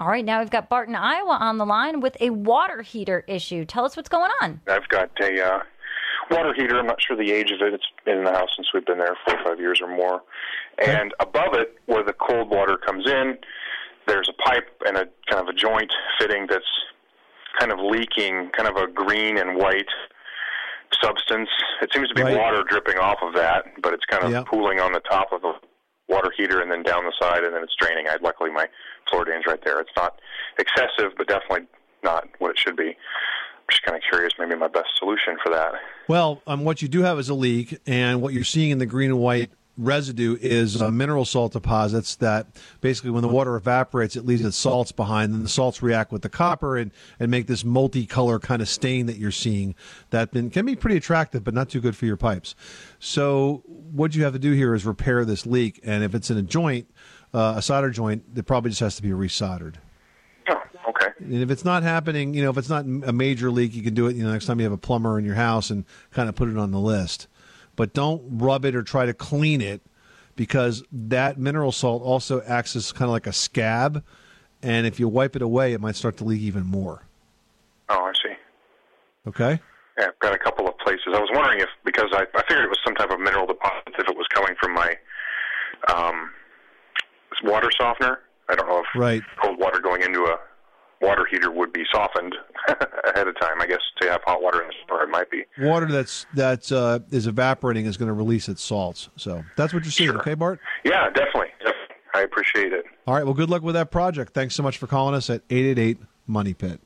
All right, now we've got Bart in, Iowa on the line with a water heater issue. Tell us what's going on. I've got a uh, water heater. I'm not sure the age of it. It's been in the house since we've been there four or five years or more. And above it, where the cold water comes in, there's a pipe and a kind of a joint fitting that's kind of leaking, kind of a green and white substance. It seems to be Right. water dripping off of that, but it's kind of Yep. pooling on the top of the water heater and then down the side, and then it's draining. I luckily my floor drain's right there. It's not excessive, but definitely not what it should be. I'm just kind of curious, maybe my best solution for that. Well, um, what you do have is a leak, and what you're seeing in the green and white residue is uh, mineral salt deposits that basically, when the water evaporates, it leaves its salts behind, and the salts react with the copper and, and make this multicolor kind of stain that you're seeing that been, can be pretty attractive, but not too good for your pipes. So, what you have to do here is repair this leak, and if it's in a joint, uh, a solder joint, it probably just has to be resoldered. Oh, okay. And if it's not happening, you know, if it's not a major leak, you can do it. You know, next time you have a plumber in your house and kind of put it on the list. But don't rub it or try to clean it because that mineral salt also acts as kind of like a scab. And if you wipe it away, it might start to leak even more. Oh, I see. Okay. Yeah, I've got a couple of places. I was wondering if because I, I figured it was some type of mineral deposit if it was coming from my um, water softener. I don't know if Right. cold water going into a water heater would be softened ahead of time. I guess to have hot water in the might be. Water that's that's uh, is evaporating is going to release its salts. So that's what you're seeing. Okay, Bart. Yeah, definitely. I appreciate it. All right. Well, good luck with that project. Thanks so much for calling us at eight eight eight Money Pit.